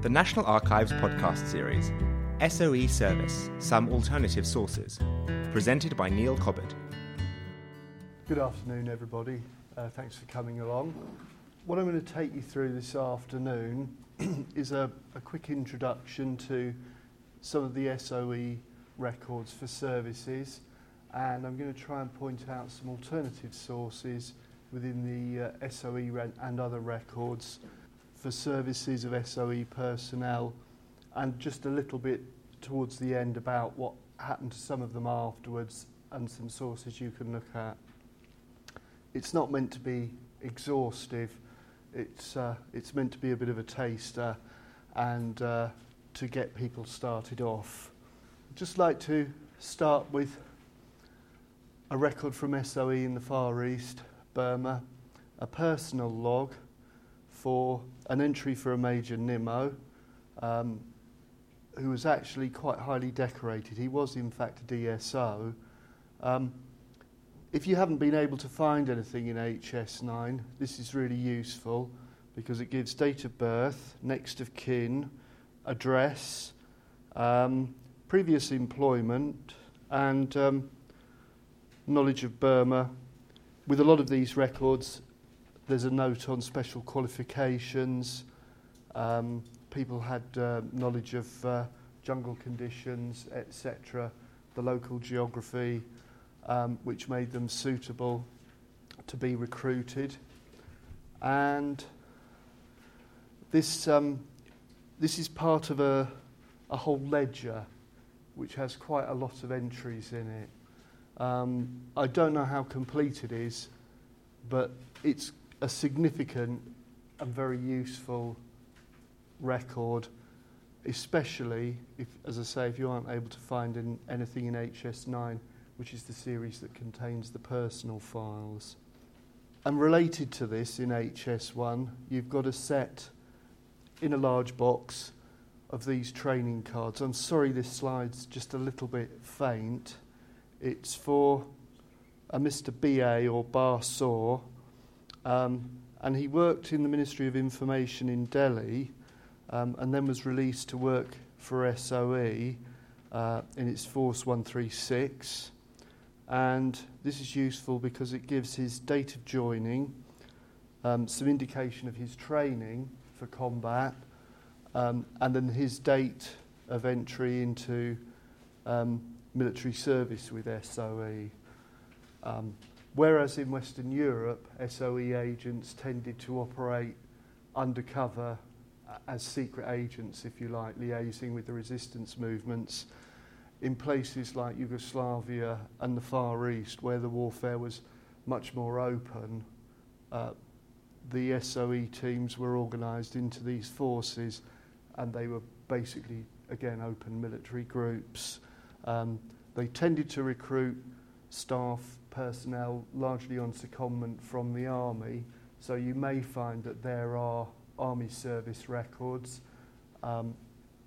the National Archives podcast series, SOE Service Some Alternative Sources, presented by Neil Cobbett. Good afternoon, everybody. Uh, thanks for coming along. What I'm going to take you through this afternoon is a, a quick introduction to some of the SOE records for services, and I'm going to try and point out some alternative sources within the uh, SOE and other records for services of SOE personnel, and just a little bit towards the end about what happened to some of them afterwards and some sources you can look at. It's not meant to be exhaustive. It's, uh, it's meant to be a bit of a taster and uh, to get people started off. I'd just like to start with a record from SOE in the Far East, Burma, a personal log for an entry for a Major Nimmo, um, who was actually quite highly decorated. He was, in fact, a DSO. Um, if you haven't been able to find anything in HS9, this is really useful because it gives date of birth, next of kin, address, um, previous employment, and um, knowledge of Burma. With a lot of these records, there's a note on special qualifications. Um, people had uh, knowledge of uh, jungle conditions, etc., the local geography, um, which made them suitable to be recruited. And this, um, this is part of a, a whole ledger which has quite a lot of entries in it. Um, I don't know how complete it is, but it's a significant and very useful record, especially if, as I say, if you aren't able to find in, anything in HS9, which is the series that contains the personal files. And related to this in HS1, you've got a set in a large box of these training cards. I'm sorry this slide's just a little bit faint. It's for a Mr. B.A. or Bar Saw, um, and he worked in the Ministry of Information in Delhi um, and then was released to work for SOE uh, in its Force 136. And this is useful because it gives his date of joining, um, some indication of his training for combat, um, and then his date of entry into um, military service with SOE. Whereas in Western Europe, SOE agents tended to operate undercover as secret agents, if you like, liaising with the resistance movements in places like Yugoslavia and the Far East, where the warfare was much more open. Uh, the SOE teams were organised into these forces, and they were basically, again, open military groups. Um, they tended to recruit staff personnel largely on secondment from the Army. So you may find that there are Army service records um,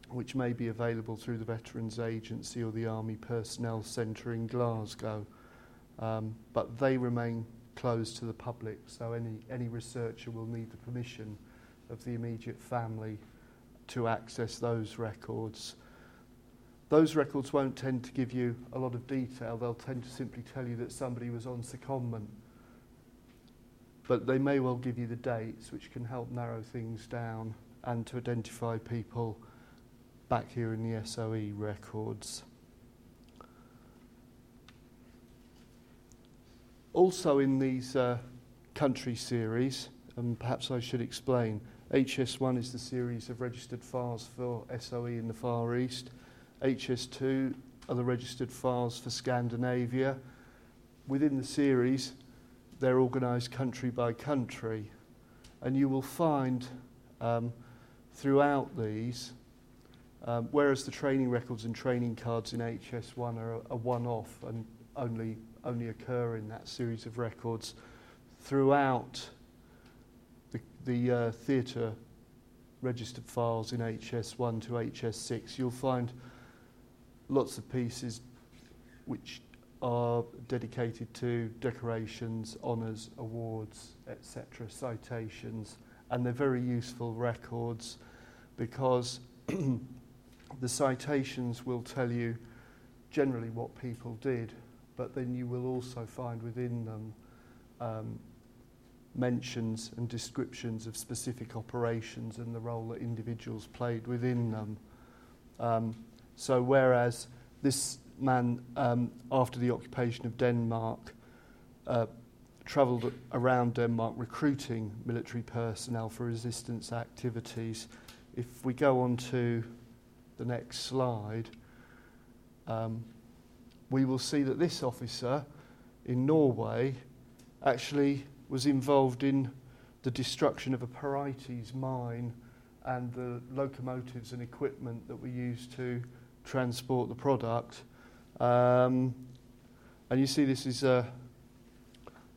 which may be available through the Veterans Agency or the Army Personnel Centre in Glasgow. Um, but they remain closed to the public, so any, any researcher will need the permission of the immediate family to access those records. Those records won't tend to give you a lot of detail. They'll tend to simply tell you that somebody was on secondment. But they may well give you the dates, which can help narrow things down and to identify people back here in the SOE records. Also in these uh, country series, and perhaps I should explain, HS1 is the series of registered files for SOE in the Far East. HS2 are the registered files for Scandinavia. Within the series, they're organised country by country, and you will find um, throughout these, um, whereas the training records and training cards in HS1 are a, a one-off and only only occur in that series of records, throughout the, the uh, theatre registered files in HS1 to HS6, you'll find lots of pieces which are dedicated to decorations, honours, awards, etc., citations, and they're very useful records. because the citations will tell you generally what people did, but then you will also find within them um, mentions and descriptions of specific operations and the role that individuals played within them. Um, so, whereas this man, um, after the occupation of Denmark, uh, travelled around Denmark recruiting military personnel for resistance activities. If we go on to the next slide, um, we will see that this officer in Norway actually was involved in the destruction of a pyrites mine and the locomotives and equipment that were used to transport the product. Um, and you see this is a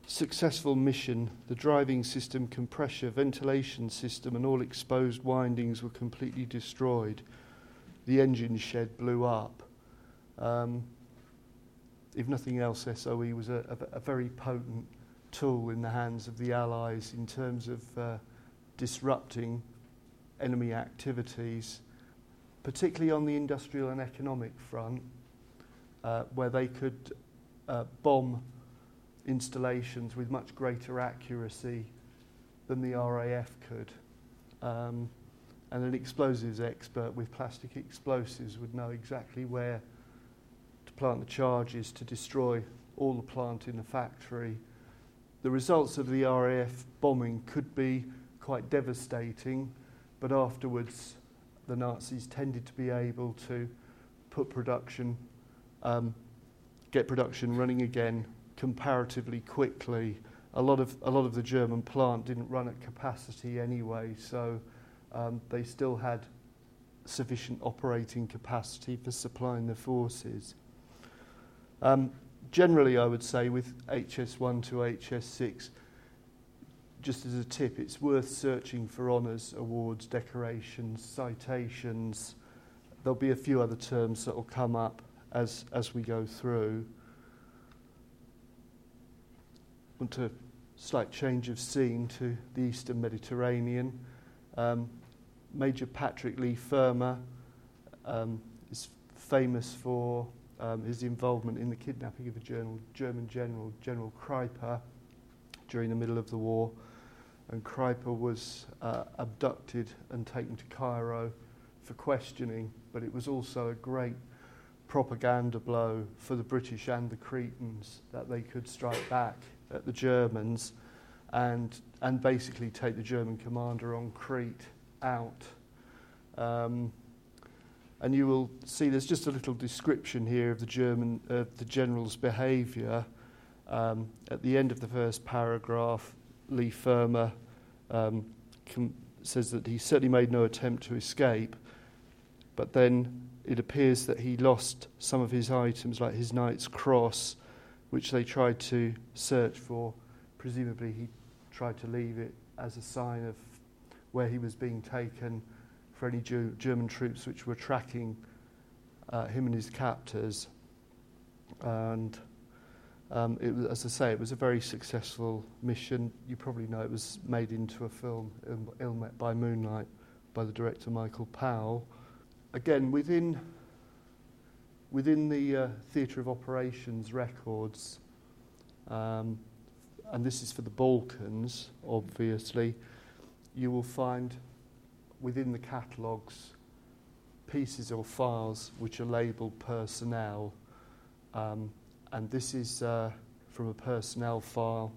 successful mission. The driving system, compressor, ventilation system, and all exposed windings were completely destroyed. The engine shed blew up. Um, if nothing else, SOE was a, a, a, very potent tool in the hands of the Allies in terms of uh, disrupting enemy activities, particularly on the industrial and economic front, uh, where they could uh, bomb installations with much greater accuracy than the RAF could. Um, and an explosives expert with plastic explosives would know exactly where to plant the charges to destroy all the plant in the factory. The results of the RAF bombing could be quite devastating, but afterwards the Nazis tended to be able to put production, um, get production running again comparatively quickly. A lot of a lot of the German plant didn't run at capacity anyway, so um, they still had sufficient operating capacity for supplying the forces. Um, generally, I would say with HS1 to HS6, just as a tip, it's worth searching for honours, awards, decorations, citations. There'll be a few other terms that will come up as, as we go through. want a slight change of scene to the Eastern Mediterranean. Um, Major Patrick Leigh Fermor um, is famous for um, his involvement in the kidnapping of a German general, General Kreipe, during the middle of the war. And Kreipe was uh, abducted and taken to Cairo for questioning, but it was also a great propaganda blow for the British and the Cretans that they could strike back at the Germans and, and basically take the German commander on Crete out. Um, and you will see there's just a little description here of the German of the general's behaviour. Um, at the end of the first paragraph, Leigh Fermor um, com- says that he certainly made no attempt to escape, but then it appears that he lost some of his items, like his knight's cross, which they tried to search for. Presumably, he tried to leave it as a sign of where he was being taken for any German troops which were tracking uh, him and his captors. And um, it as I say, it was a very successful mission. You probably know it was made into a film, Il, Ill Met by Moonlight, by the director Michael Powell. Again, within within the uh, theatre of operations records, um, and this is for the Balkans, obviously, you will find within the catalogues pieces or files which are labelled personnel. Um, and this is uh, from a personnel file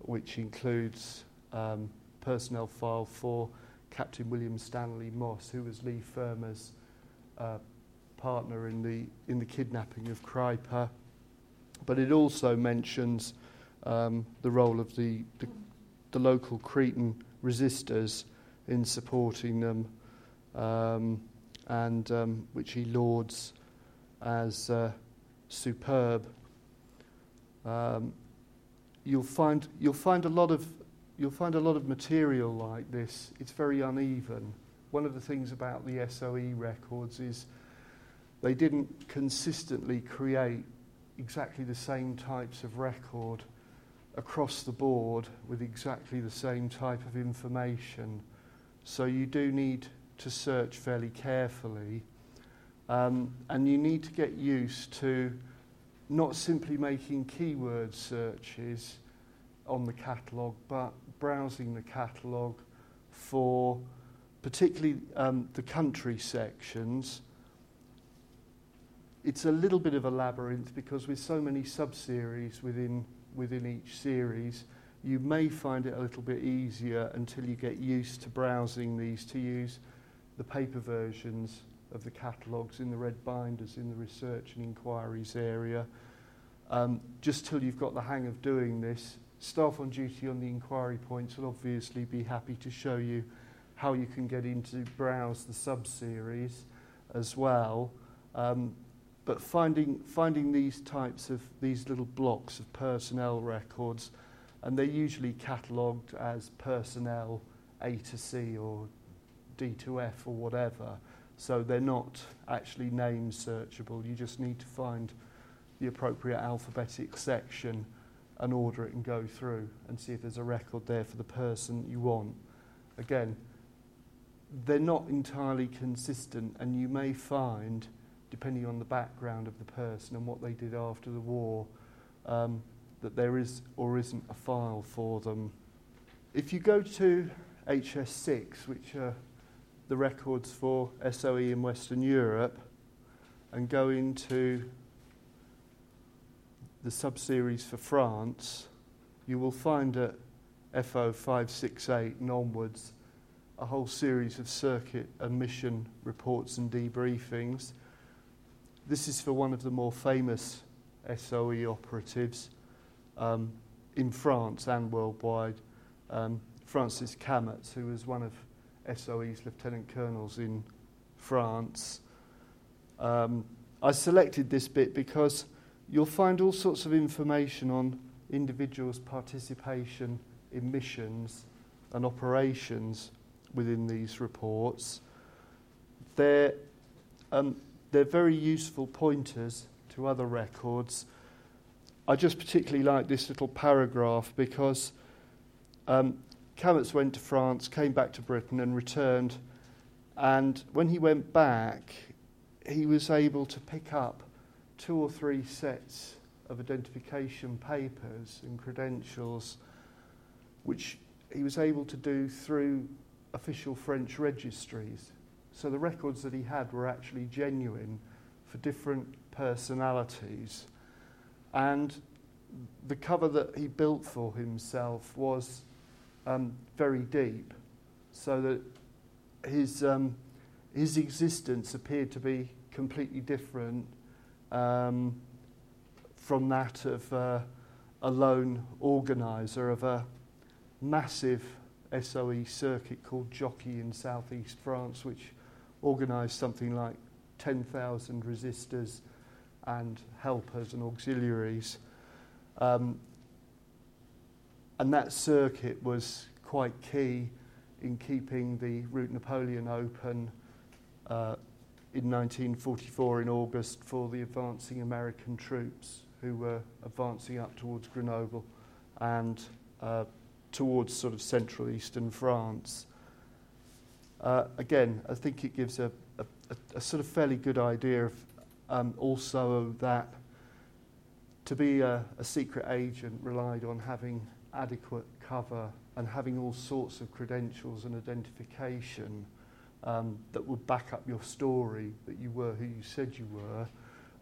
which includes um, personnel file for Captain William Stanley Moss, who was Leigh Fermor's uh, partner in the, in the kidnapping of Kreipe. But it also mentions um, the role of the, the, the, local Cretan resistors in supporting them, um, and um, which he lauds as uh, superb. Um, you'll find you'll find a lot of you'll find a lot of material like this. It's very uneven. One of the things about the SOE records is they didn't consistently create exactly the same types of record across the board with exactly the same type of information. So you do need to search fairly carefully. Um, and you need to get used to not simply making keyword searches on the catalogue, but browsing the catalogue for particularly um, the country sections. It's a little bit of a labyrinth because with so many sub-series within, within each series, you may find it a little bit easier until you get used to browsing these to use the paper versions of the catalogues in the red binders in the research and inquiries area. Um, just till you've got the hang of doing this, staff on duty on the inquiry points will obviously be happy to show you how you can get into browse the sub-series as well. Um, but finding, finding these types of, these little blocks of personnel records, and they're usually catalogued as personnel A to C or D to F or whatever. So they're not actually name searchable. You just need to find the appropriate alphabetic section and order it and go through and see if there's a record there for the person you want. Again, they're not entirely consistent, and you may find, depending on the background of the person and what they did after the war, um, that there is or isn't a file for them. If you go to HS6, which are the records for SOE in Western Europe, and go into the sub-series for France, you will find at FO 568 and onwards a whole series of circuit and mission reports and debriefings. This is for one of the more famous SOE operatives um, in France and worldwide, um, Francis Cammaerts, who was one of SOE's lieutenant colonels in France. Um, I selected this bit because you'll find all sorts of information on individuals' participation in missions and operations within these reports. They're, um, they're very useful pointers to other records. I just particularly like this little paragraph because um, Cammaerts went to France, came back to Britain, and returned. And when he went back, he was able to pick up two or three sets of identification papers and credentials, which he was able to do through official French registries. So the records that he had were actually genuine for different personalities. And the cover that he built for himself was um, very deep, so that his, um, his existence appeared to be completely different um, from that of uh, a lone organiser of a massive SOE circuit called Jockey in southeast France, which organised something like 10,000 resistors and helpers and auxiliaries. Um, and that circuit was quite key in keeping the Route Napoleon open uh, in 1944 in August for the advancing American troops who were advancing up towards Grenoble and uh, towards sort of central eastern France. Uh, again, I think it gives a, a, a, sort of fairly good idea of um, also that to be a, a secret agent relied on having adequate cover and having all sorts of credentials and identification um, that would back up your story that you were who you said you were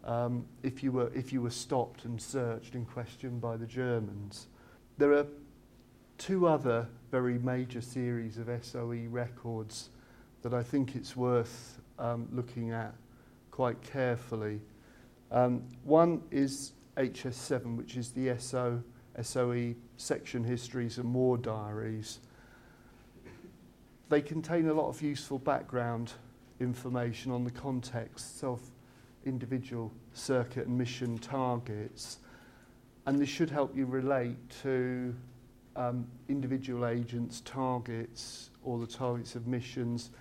um, if, you were if you were stopped and searched and questioned by the Germans. There are two other very major series of SOE records that I think it's worth um, looking at quite carefully. Um, one is HS7, which is the SO, SOE section histories and war diaries. They contain a lot of useful background information on the contexts of individual circuit and mission targets, and this should help you relate to um, individual agents' targets or the targets of missions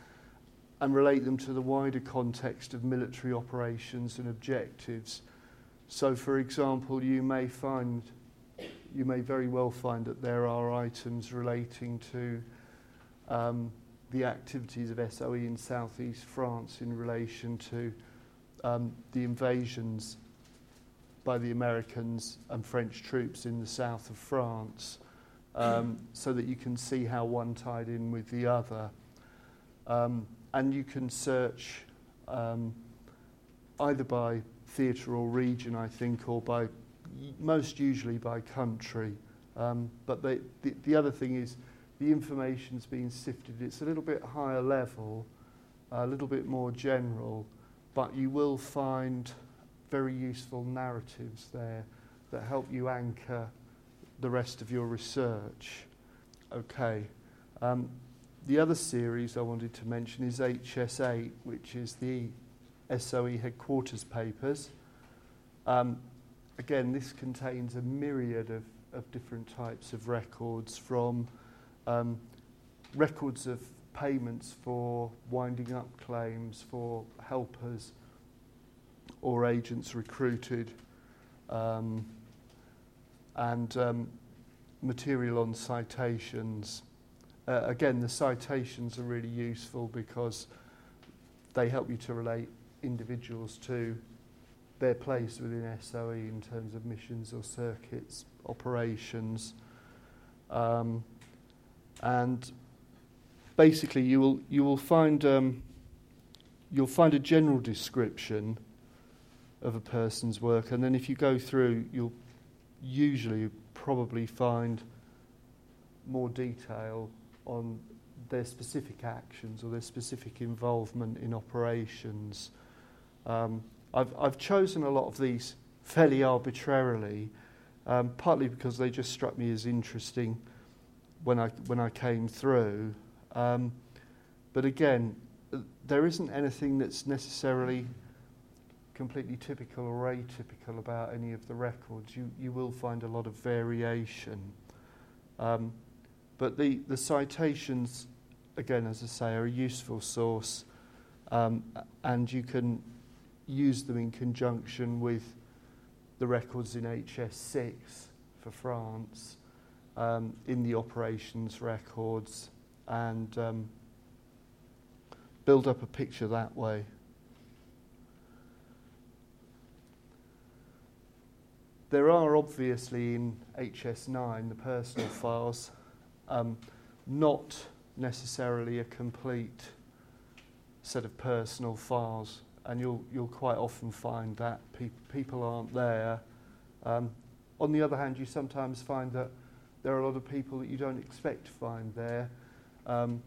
and relate them to the wider context of military operations and objectives. So, for example, you may find, you may very well find that there are items relating to um, the activities of SOE in southeast France in relation to um, the invasions by the Americans and French troops in the south of France, um, so that you can see how one tied in with the other. Um, and you can search um, either by theatre or region, I think, or by most usually by country. Um, but they, the, the other thing is the information's being sifted. It's a little bit higher level, a little bit more general, but you will find very useful narratives there that help you anchor the rest of your research. Okay. Um, the other series I wanted to mention is HS8, which is the SOE headquarters papers. Um, again, this contains a myriad of, of different types of records from um, records of payments for winding up claims for helpers or agents recruited um, and um, material on citations. Uh, again, the citations are really useful because they help you to relate individuals to their place within SOE in terms of missions or circuits, operations. Um, and basically you will, you will find, um, you'll find a general description of a person's work, and then if you go through, you'll usually probably find more detail on their specific actions or their specific involvement in operations. Um, I've, I've chosen a lot of these fairly arbitrarily, um, partly because they just struck me as interesting when I, when I came through. Um, but again, there isn't anything that's necessarily completely typical or atypical about any of the records. You, you will find a lot of variation. Um, but the, the citations, again, as I say, are a useful source, um, and you can use them in conjunction with the records in HS6 for France, um, in the operations records, and um, build up a picture that way. There are obviously in HS9, the personal files, um, not necessarily a complete set of personal files, and you'll, you'll quite often find that pe- people aren't there. Um, on the other hand, you sometimes find that there are a lot of people that you don't expect to find there. Um,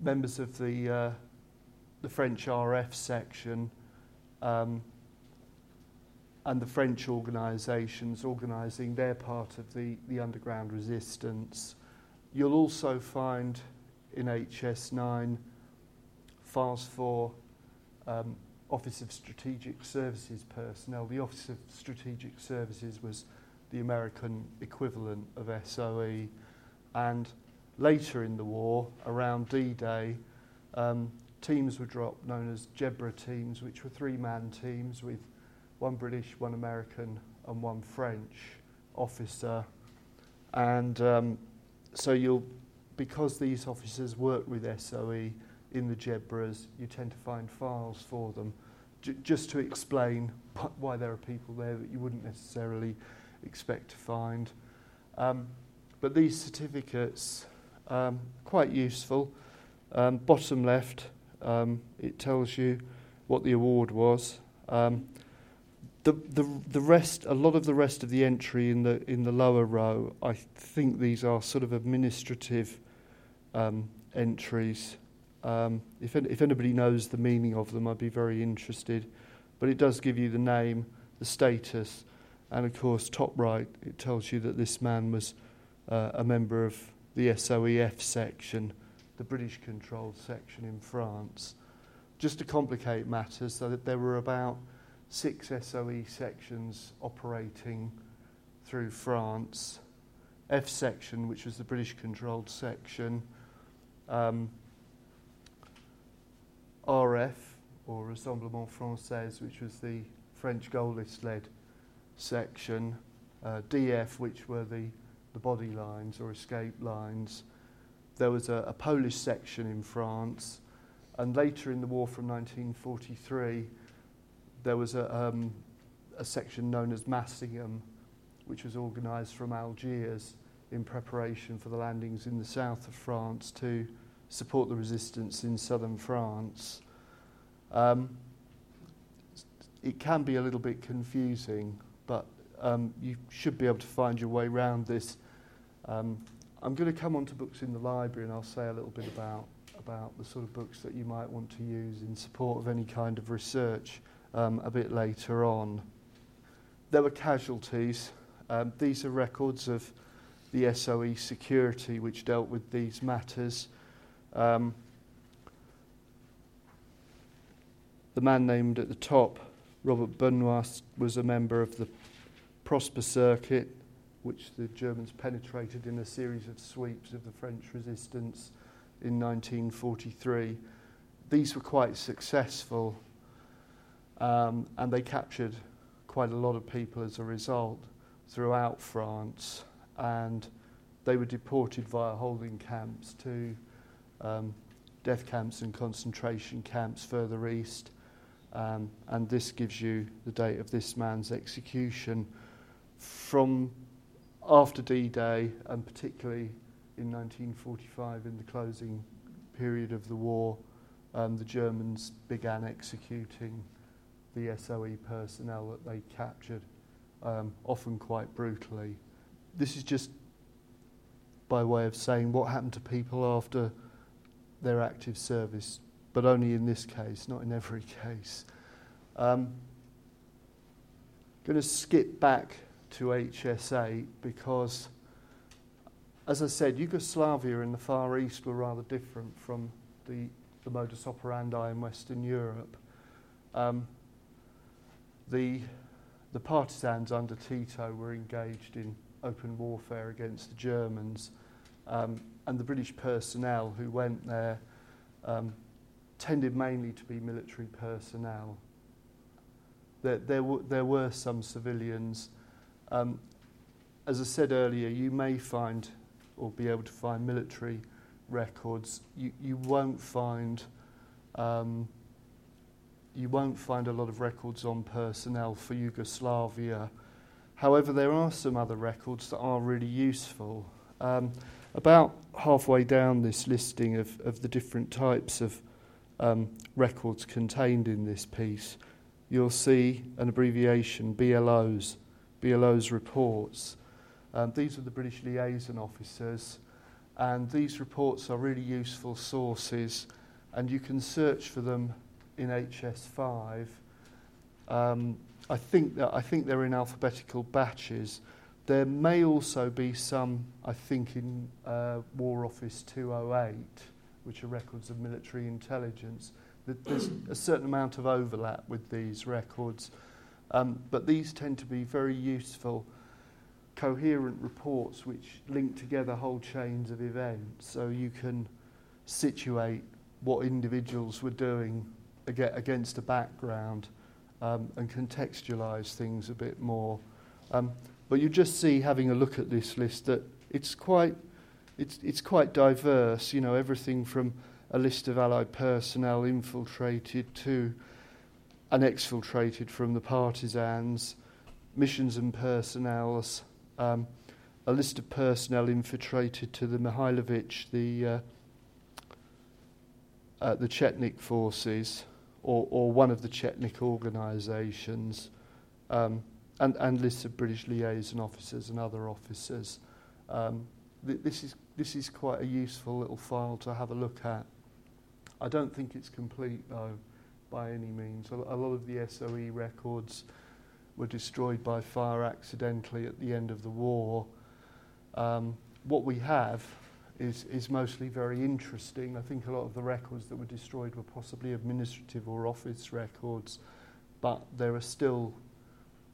members of the, uh, the French RF section, um, and the French organisations organising their part of the, the underground resistance. You'll also find in HS9 files for um, Office of Strategic Services personnel. The Office of Strategic Services was the American equivalent of SOE. And later in the war, around D-Day, um, teams were dropped known as Jedburgh teams, which were three-man teams with one British, one American, and one French officer. And um, so you'll, because these officers worked with SOE in the Jedburghs, you tend to find files for them, j- just to explain why there are people there that you wouldn't necessarily expect to find. Um, but these certificates, um, quite useful. Um, bottom left, um, it tells you what the award was. Um, the, the, the rest, a lot of the rest of the entry in the, in the lower row, I think these are sort of administrative um, entries. Um, if, if anybody knows the meaning of them, I'd be very interested. But it does give you the name, the status, and of course, top right, it tells you that this man was uh, a member of the SOEF section, the British controlled section in France. Just to complicate matters, so that there were about six SOE sections operating through France, F section, which was the British controlled section, um, RF, or Rassemblement Français, which was the French Gaullist led section, uh, DF, which were the, the body lines or escape lines, there was a, a Polish section in France, and later in the war from 1943, there was a, um, a section known as Massingham, which was organised from Algiers in preparation for the landings in the south of France to support the resistance in southern France. Um, it can be a little bit confusing, but um, you should be able to find your way around this. Um, I'm going to come on to books in the library and I'll say a little bit about, about the sort of books that you might want to use in support of any kind of research um, a bit later on. There were casualties. Um, these are records of the SOE security which dealt with these matters. Um, the man named at the top, Robert Benoist, was a member of the Prosper Circuit, which the Germans penetrated in a series of sweeps of the French resistance in 1943. These were quite successful, um, and they captured quite a lot of people as a result throughout France, and they were deported via holding camps to um, death camps and concentration camps further east. Um, and this gives you the date of this man's execution from after D-Day and particularly in 1945 in the closing period of the war, um, the Germans began executing the SOE personnel that they captured, um, often quite brutally. This is just by way of saying what happened to people after their active service, but only in this case, not in every case. Um, going to skip back to HS8 because, as I said, Yugoslavia in the Far East were rather different from the, the modus operandi in Western Europe. Um, the, the partisans under Tito were engaged in open warfare against the Germans, um, and the British personnel who went there um, tended mainly to be military personnel. There, there, there were some civilians um, as I said earlier, you may find or be able to find military records. You, you won't find um, you won't find a lot of records on personnel for Yugoslavia. However, there are some other records that are really useful. Um, about halfway down this listing of, of the different types of um, records contained in this piece, you'll see an abbreviation, BLOs. BLO's reports. Um, these are the British liaison officers, and these reports are really useful sources, and you can search for them in HS5. Um, I think that I think they're in alphabetical batches. There may also be some, I think, in uh, War Office 208, which are records of military intelligence. There's a certain amount of overlap with these records. Um, but these tend to be very useful, coherent reports which link together whole chains of events. So you can situate what individuals were doing against a background um, and contextualize things a bit more. Um, but you just see, having a look at this list, that it's quite, it's, it's quite diverse. You know, everything from a list of Allied personnel infiltrated to and exfiltrated from the partisans, missions and personnel, um, a list of personnel infiltrated to the Mihailovich, the uh, uh, the Chetnik forces, or, or one of the Chetnik organisations, um, and, and lists of British liaison officers and other officers. Um, th- this is this is quite a useful little file to have a look at. I don't think it's complete though by any means. A, a lot of the SOE records were destroyed by fire accidentally at the end of the war. Um, what we have is, is mostly very interesting. I think a lot of the records that were destroyed were possibly administrative or office records, but there are still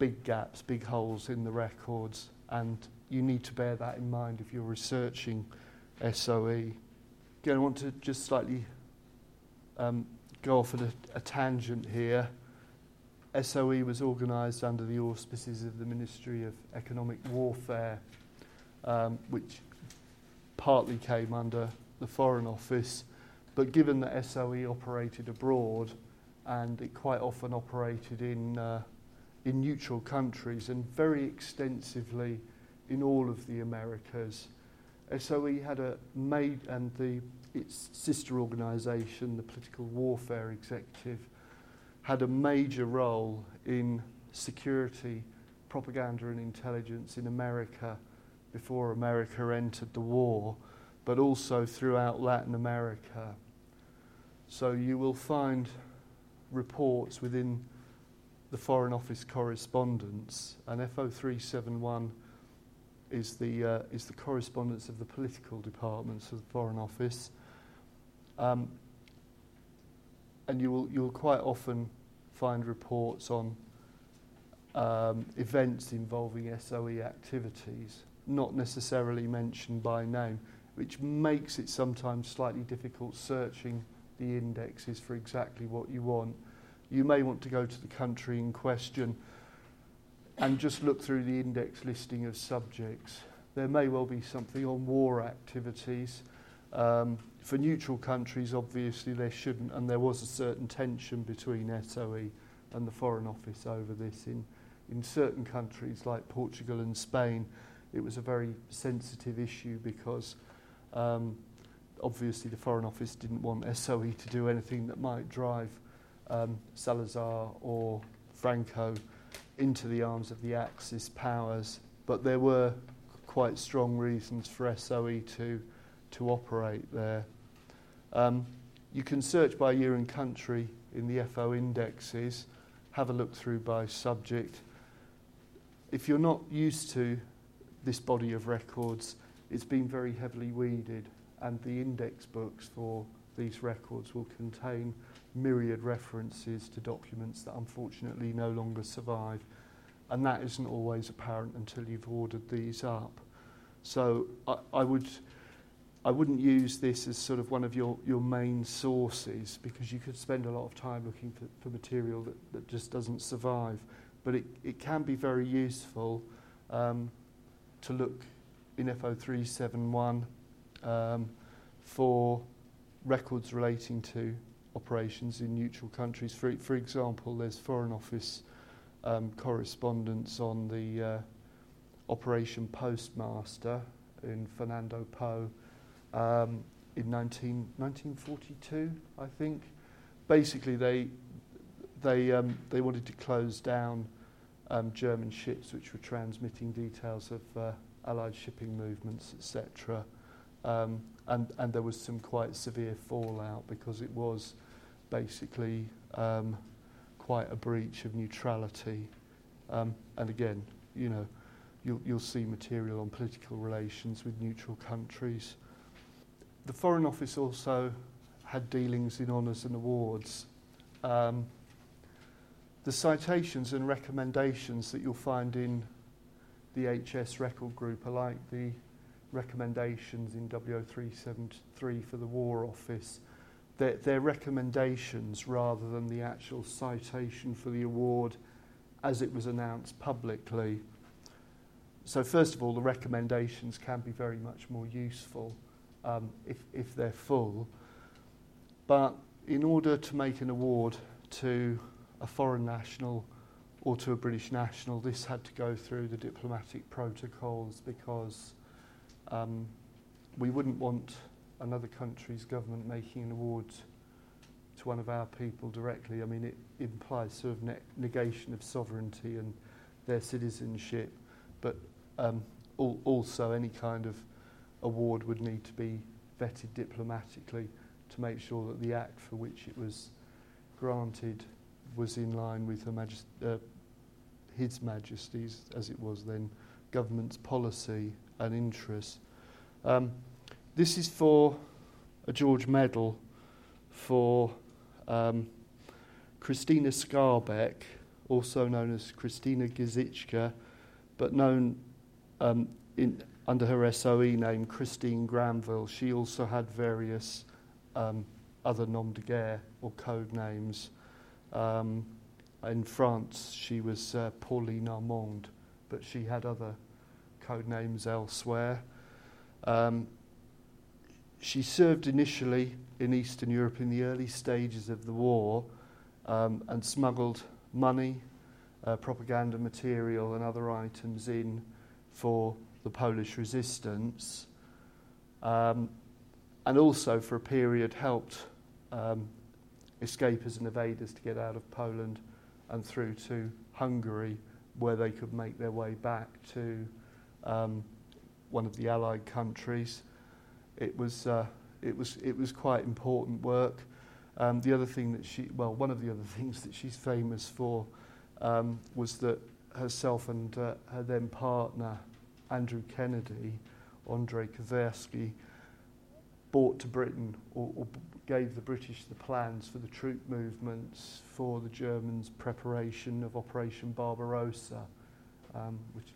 big gaps, big holes in the records, and you need to bear that in mind if you're researching SOE. Again, I want to just slightly um, go off at a, a tangent here. SOE was organised under the auspices of the Ministry of Economic Warfare, um, which partly came under the Foreign Office, but given that SOE operated abroad and it quite often operated in, uh, in neutral countries and very extensively in all of the Americas, SOE had a made and the its sister organisation, the Political Warfare Executive, had a major role in security, propaganda, and intelligence in America before America entered the war, but also throughout Latin America. So you will find reports within the Foreign Office correspondence, and FO371 is the, uh, is the correspondence of the political departments of the Foreign Office. Um, and you will, you'll quite often find reports on um, events involving SOE activities, not necessarily mentioned by name, which makes it sometimes slightly difficult searching the indexes for exactly what you want. You may want to go to the country in question and just look through the index listing of subjects. There may well be something on war activities. Um, for neutral countries, obviously, there shouldn't, and there was a certain tension between SOE and the Foreign Office over this. In, in certain countries, like Portugal and Spain, it was a very sensitive issue because um, obviously the Foreign Office didn't want SOE to do anything that might drive um, Salazar or Franco into the arms of the Axis powers, but there were quite strong reasons for SOE to, to operate there. Um, you can search by year and country in the FO indexes, have a look through by subject. If you're not used to this body of records, it's been very heavily weeded, and the index books for these records will contain myriad references to documents that unfortunately no longer survive. And that isn't always apparent until you've ordered these up. So I, I would I wouldn't use this as sort of one of your, your main sources because you could spend a lot of time looking for, for material that, that just doesn't survive. But it, it can be very useful um, to look in FO371 um, for records relating to operations in neutral countries. For, for example, there's Foreign Office um, correspondence on the uh, Operation Postmaster in Fernando Po um, in 19, 1942, I think. Basically, they, they, um, they wanted to close down um, German ships which were transmitting details of uh, Allied shipping movements, etc. Um, and, and there was some quite severe fallout because it was basically um, quite a breach of neutrality. Um, and again, you know, you'll, you'll see material on political relations with neutral countries. The Foreign Office also had dealings in honours and awards. Um, the citations and recommendations that you'll find in the HS record group are like the recommendations in WO373 for the War Office. They're, they're recommendations rather than the actual citation for the award as it was announced publicly. So first of all, the recommendations can be very much more useful um, if, if they're full. But in order to make an award to a foreign national or to a British national, this had to go through the diplomatic protocols because um, we wouldn't want another country's government making an award to one of our people directly. I mean, it implies sort of ne negation of sovereignty and their citizenship, but um, al also any kind of award would need to be vetted diplomatically to make sure that the act for which it was granted was in line with Her Majest uh, His Majesty's, as it was then, government's policy and interest. Um, this is for a George Medal for um, Christina Skarbek, also known as Christina Gizycka, but known um, in, under her SOE name, Christine Granville. She also had various um, other nom de guerre or code names. Um, in France, she was uh, Pauline Armand, but she had other code names elsewhere. Um, she served initially in Eastern Europe in the early stages of the war um, and smuggled money, uh, propaganda material, and other items in for the Polish resistance. Um, and also, for a period, helped um, escapers and evaders to get out of Poland and through to Hungary, where they could make their way back to um, one of the Allied countries. It was, uh, it was, it was quite important work. Um, the other thing that she, well, one of the other things that she's famous for um, was that herself and uh, her then partner, Andrew Kennedy, Andrei Kowerski, brought to Britain or, or gave the British the plans for the troop movements for the Germans' preparation of Operation Barbarossa, um, which,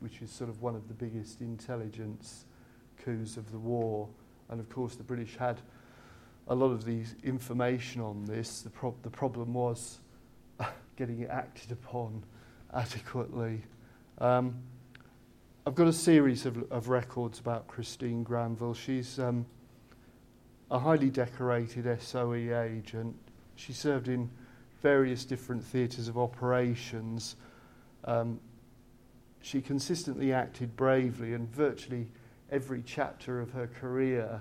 which is sort of one of the biggest intelligence coups of the war. And of course, the British had a lot of the information on this. The, the problem was getting it acted upon adequately. Um, I've got a series of, of records about Christine Granville. She's um, a highly decorated SOE agent. She served in various different theatres of operations. Um, she consistently acted bravely, and virtually every chapter of her career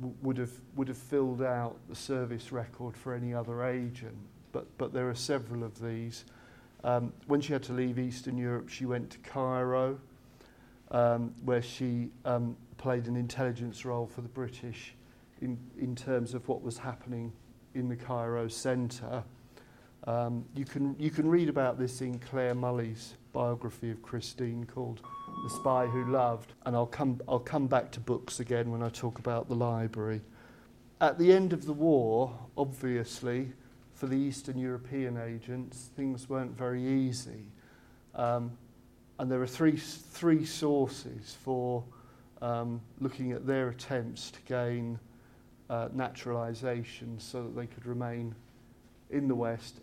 w- would have would have filled out the service record for any other agent. But but there are several of these. Um, when she had to leave Eastern Europe, she went to Cairo, um, where she um, played an intelligence role for the British in, in terms of what was happening in the Cairo centre. Um, you, can, you can read about this in Claire Mulley's biography of Christine called The Spy Who Loved, and I'll come, I'll come back to books again when I talk about the library. At the end of the war, obviously, for the Eastern European agents, things weren't very easy. Um, and there are three, three sources for um, looking at their attempts to gain uh, naturalisation so that they could remain in the West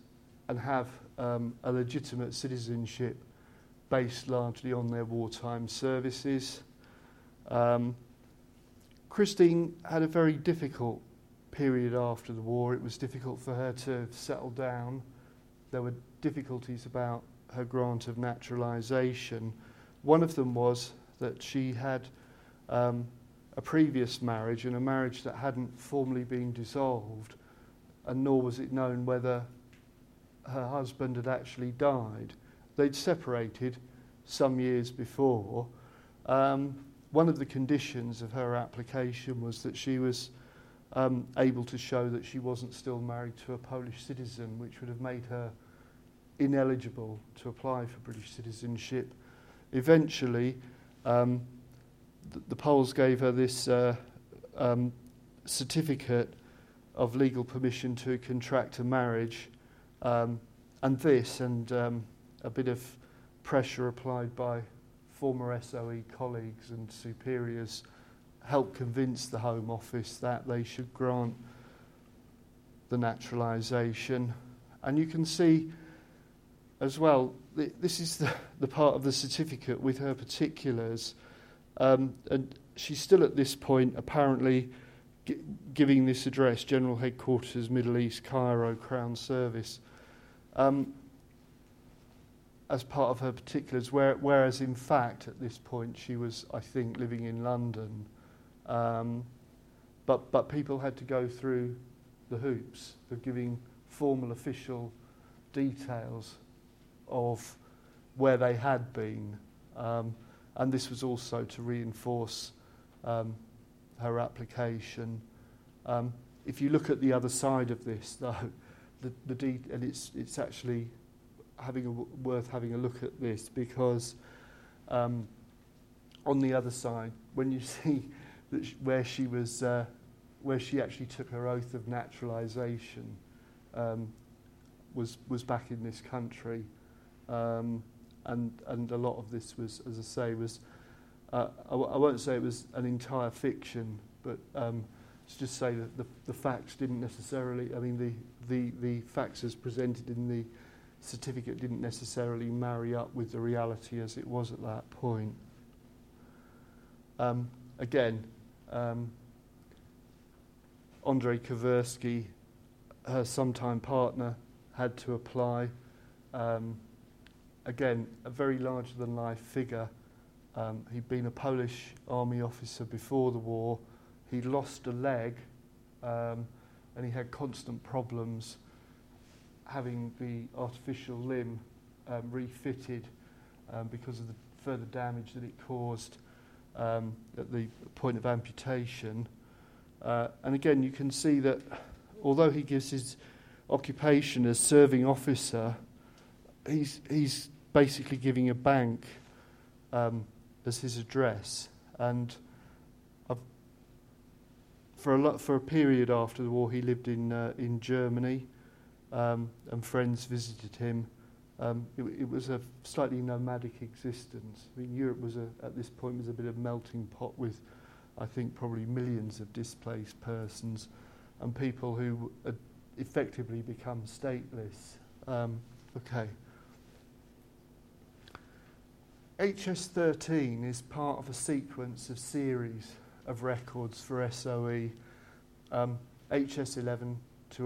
and have um, a legitimate citizenship based largely on their wartime services. Um, Christine had a very difficult period after the war. It was difficult for her to settle down. There were difficulties about her grant of naturalisation. One of them was that she had um, a previous marriage and a marriage that hadn't formally been dissolved, and nor was it known whether her husband had actually died. They'd separated some years before. Um, one of the conditions of her application was that she was um, able to show that she wasn't still married to a Polish citizen, which would have made her ineligible to apply for British citizenship. Eventually, um, the, the Poles gave her this uh, um, certificate of legal permission to contract a marriage, um, and this, and um, a bit of pressure applied by former SOE colleagues and superiors, helped convince the Home Office that they should grant the naturalisation. And you can see as well, th- this is the, the part of the certificate with her particulars. Um, and she's still at this point apparently giving this address, General Headquarters, Middle East, Cairo, Crown Service, um, as part of her particulars, where, whereas in fact at this point she was, I think, living in London. Um, but, but people had to go through the hoops of giving formal official details of where they had been. Um, and this was also to reinforce um, her application. Um, if you look at the other side of this, though, the, the de- and it's, it's actually having a, worth having a look at this because um, on the other side, when you see that where she was, uh, where she actually took her oath of naturalisation, um, was was back in this country. Um, and and a lot of this was, as I say, was uh, I, w- I won't say it was an entire fiction, but um, to just say that the, the facts didn't necessarily. I mean, the, the the facts as presented in the certificate didn't necessarily marry up with the reality as it was at that point. Um, again, um, Andrei Kowerski, her sometime partner, had to apply. Um, again, a very larger than life figure. Um, he'd been a Polish army officer before the war. He lost a leg um, and he had constant problems having the artificial limb um, refitted um, because of the further damage that it caused um, at the point of amputation. Uh, and again, you can see that although he gives his occupation as serving officer, he's, he's basically giving a bank um, as his address. And I've, for, a lot, for a period after the war, he lived in, uh, in Germany, um, and friends visited him. Um, it, it was a slightly nomadic existence. I mean, Europe was a, at this point was a bit of melting pot with, I think, probably millions of displaced persons and people who had effectively become stateless. Um, okay. HS13 is part of a sequence of series of records for SOE. Um, HS11 to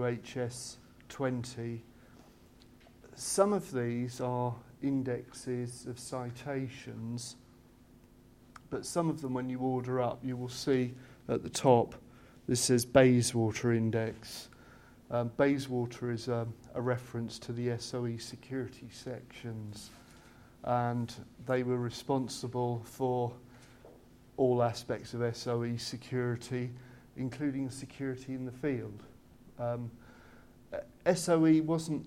HS20 some of these are indexes of citations, but some of them, when you order up, you will see at the top this says Bayswater Index. Um, Bayswater is um, a reference to the SOE security sections, and they were responsible for all aspects of SOE security, including security in the field. Um, SOE wasn't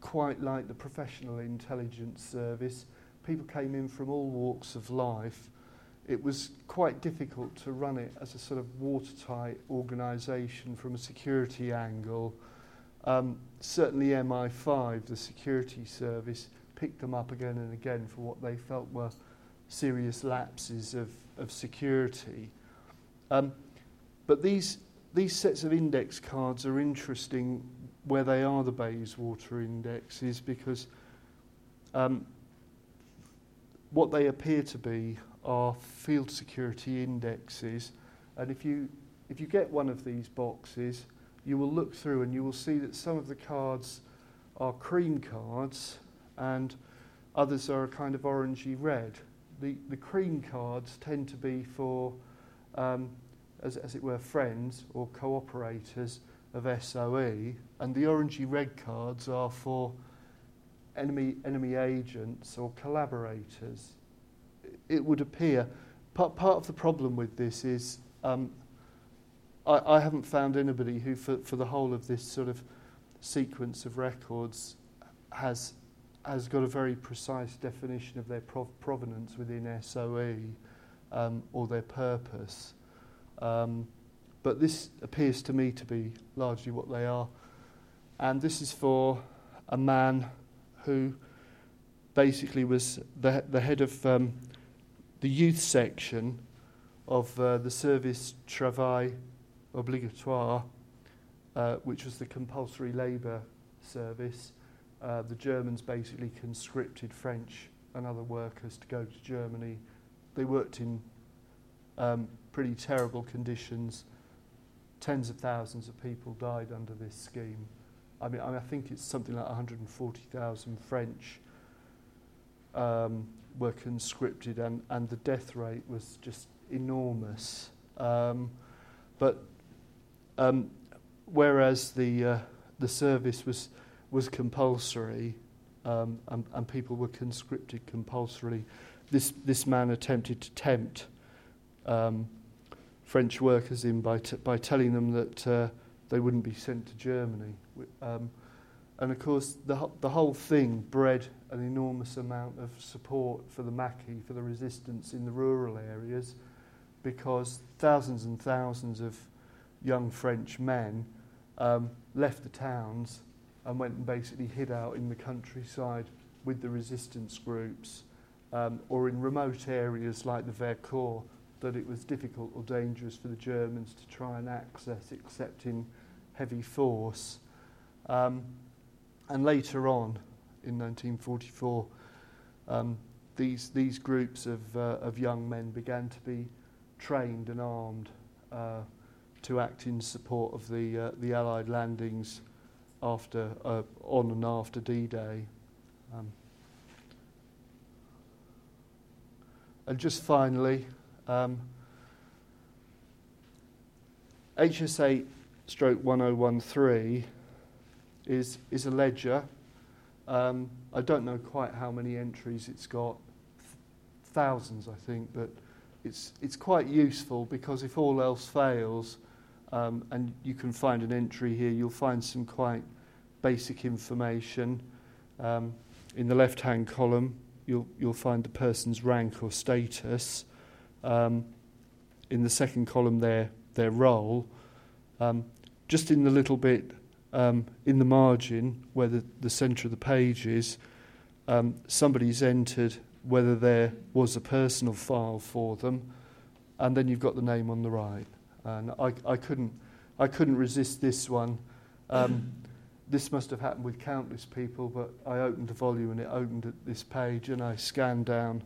quite like the professional intelligence service. People came in from all walks of life. It was quite difficult to run it as a sort of watertight organisation from a security angle. Um, certainly, MI5, the security service, picked them up again and again for what they felt were serious lapses of, of security. Um, but these, these sets of index cards are interesting where they are the Bayswater indexes because um, what they appear to be are field security indexes. And if you, if you get one of these boxes, you will look through and you will see that some of the cards are cream cards and others are a kind of orangey red. The, the cream cards tend to be for, um, as, as it were, friends or cooperators of SOE, and the orangey red cards are for enemy, enemy agents or collaborators. It would appear, part, part of the problem with this is um, I, I haven't found anybody who, for, for the whole of this sort of sequence of records, has, has got a very precise definition of their prov- provenance within SOE um, or their purpose. Um, but this appears to me to be largely what they are. And this is for a man who basically was the, the head of um, the youth section of uh, the Service Travail Obligatoire, uh, which was the compulsory labour service. Uh, the Germans basically conscripted French and other workers to go to Germany. They worked in um, pretty terrible conditions tens of thousands of people died under this scheme. I mean, I, think it's something like 140,000 French um, were conscripted, and, and the death rate was just enormous. Um, but um, whereas the uh, the service was was compulsory, um, and, and people were conscripted compulsorily, this this man attempted to tempt um, French workers in by, t- by telling them that uh, they wouldn't be sent to Germany. Um, and of course, the, the whole thing bred an enormous amount of support for the Maquis, for the resistance in the rural areas, because thousands and thousands of young French men um, left the towns and went and basically hid out in the countryside with the resistance groups um, or in remote areas like the Vercors that it was difficult or dangerous for the Germans to try and access except in heavy force. Um, and later on, in 1944, um, these, these groups of, uh, of young men began to be trained and armed uh, to act in support of the, uh, the Allied landings after, uh, on and after D-Day. Um, and just finally, um, HS8 stroke 1013 is, is a ledger. Um, I don't know quite how many entries it's got, thousands I think, but it's, it's quite useful because if all else fails, um, and you can find an entry here, you'll find some quite basic information. Um, in the left-hand column, you'll, you'll find the person's rank or status. Um, in the second column, their, their role. Um, just in the little bit um, in the margin where the, the centre of the page is, um, somebody's entered whether there was a personal file for them, and then you've got the name on the right. And I, I, couldn't, I couldn't resist this one. Um, this must have happened with countless people, but I opened the volume and it opened at this page, and I scanned down,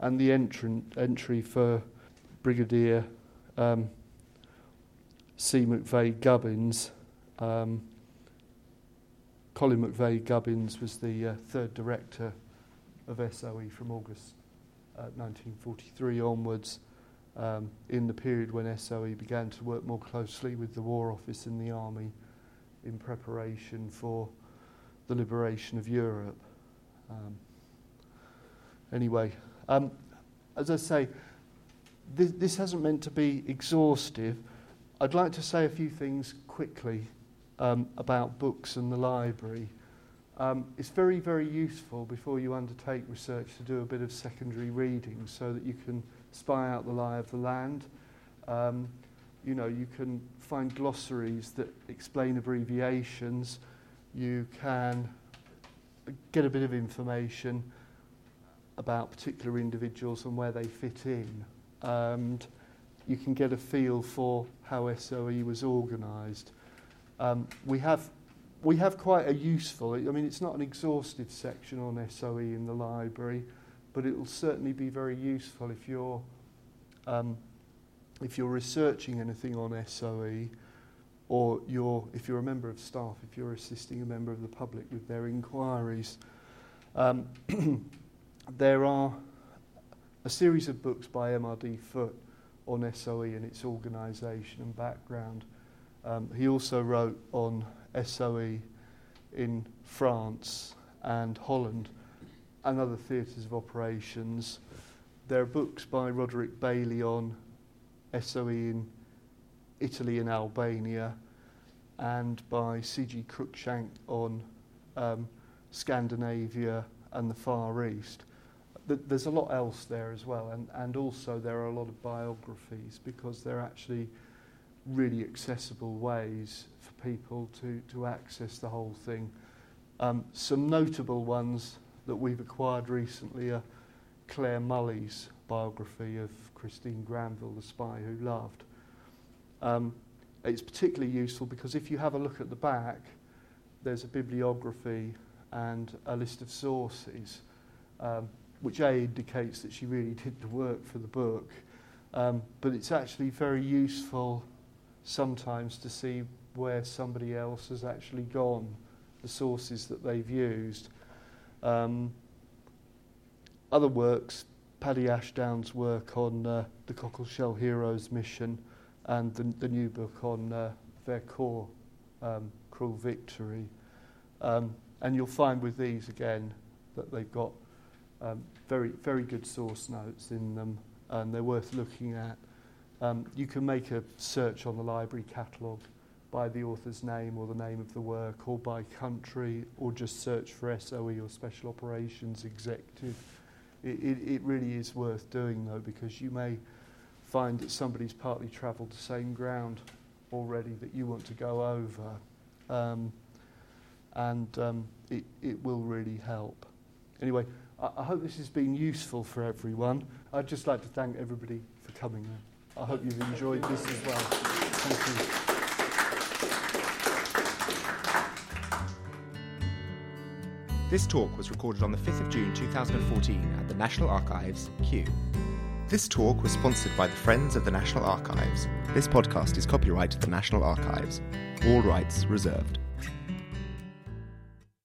and the entrant, entry for Brigadier um, C. McVean Gubbins. Um, Colin McVean Gubbins was the uh, third director of SOE from August uh, 1943 onwards, um, in the period when SOE began to work more closely with the War Office and the Army in preparation for the liberation of Europe. Um, anyway, um, as I say, this, this hasn't meant to be exhaustive. I'd like to say a few things quickly um, about books and the library. Um, it's very, very useful before you undertake research to do a bit of secondary reading so that you can spy out the lie of the land. Um, you know, you can find glossaries that explain abbreviations. You can get a bit of information about particular individuals and where they fit in. And you can get a feel for how SOE was organised. Um, we have we have quite a useful, I mean, it's not an exhaustive section on SOE in the library, but it will certainly be very useful if you're, um, if you're researching anything on SOE, or you're, if you're a member of staff, if you're assisting a member of the public with their inquiries. Um, there are a series of books by MRD Foot on SOE and its organisation and background. Um, he also wrote on SOE in France and Holland and other theatres of operations. There are books by Roderick Bailey on SOE in Italy and Albania and by C.G. Cruickshank on um, Scandinavia and the Far East. There's a lot else there as well, and, and also there are a lot of biographies because they're actually really accessible ways for people to, to access the whole thing. Um, some notable ones that we've acquired recently are Claire Mulley's biography of Christine Granville, the spy who loved. Um, it's particularly useful because if you have a look at the back, there's a bibliography and a list of sources, um, which A indicates that she really did the work for the book, um, but it's actually very useful sometimes to see where somebody else has actually gone, the sources that they've used. Um, other works, Paddy Ashdown's work on uh, the Cockleshell Heroes mission and the, the new book on uh, Vercors, um, Cruel Victory. Um, and you'll find with these again that they've got um, very, very good source notes in them and they're worth looking at. Um, you can make a search on the library catalogue by the author's name or the name of the work or by country or just search for SOE or Special Operations Executive. It, it, it really is worth doing though because you may find that somebody's partly travelled the same ground already that you want to go over um, and um, it, it will really help. Anyway, I, hope this has been useful for everyone. I'd just like to thank everybody for coming. I hope you've enjoyed this as well. Thank you. This talk was recorded on the 5th of June 2014 at the National Archives, Kew. This talk was sponsored by the Friends of the National Archives, This podcast is copyright to the National Archives. All rights reserved.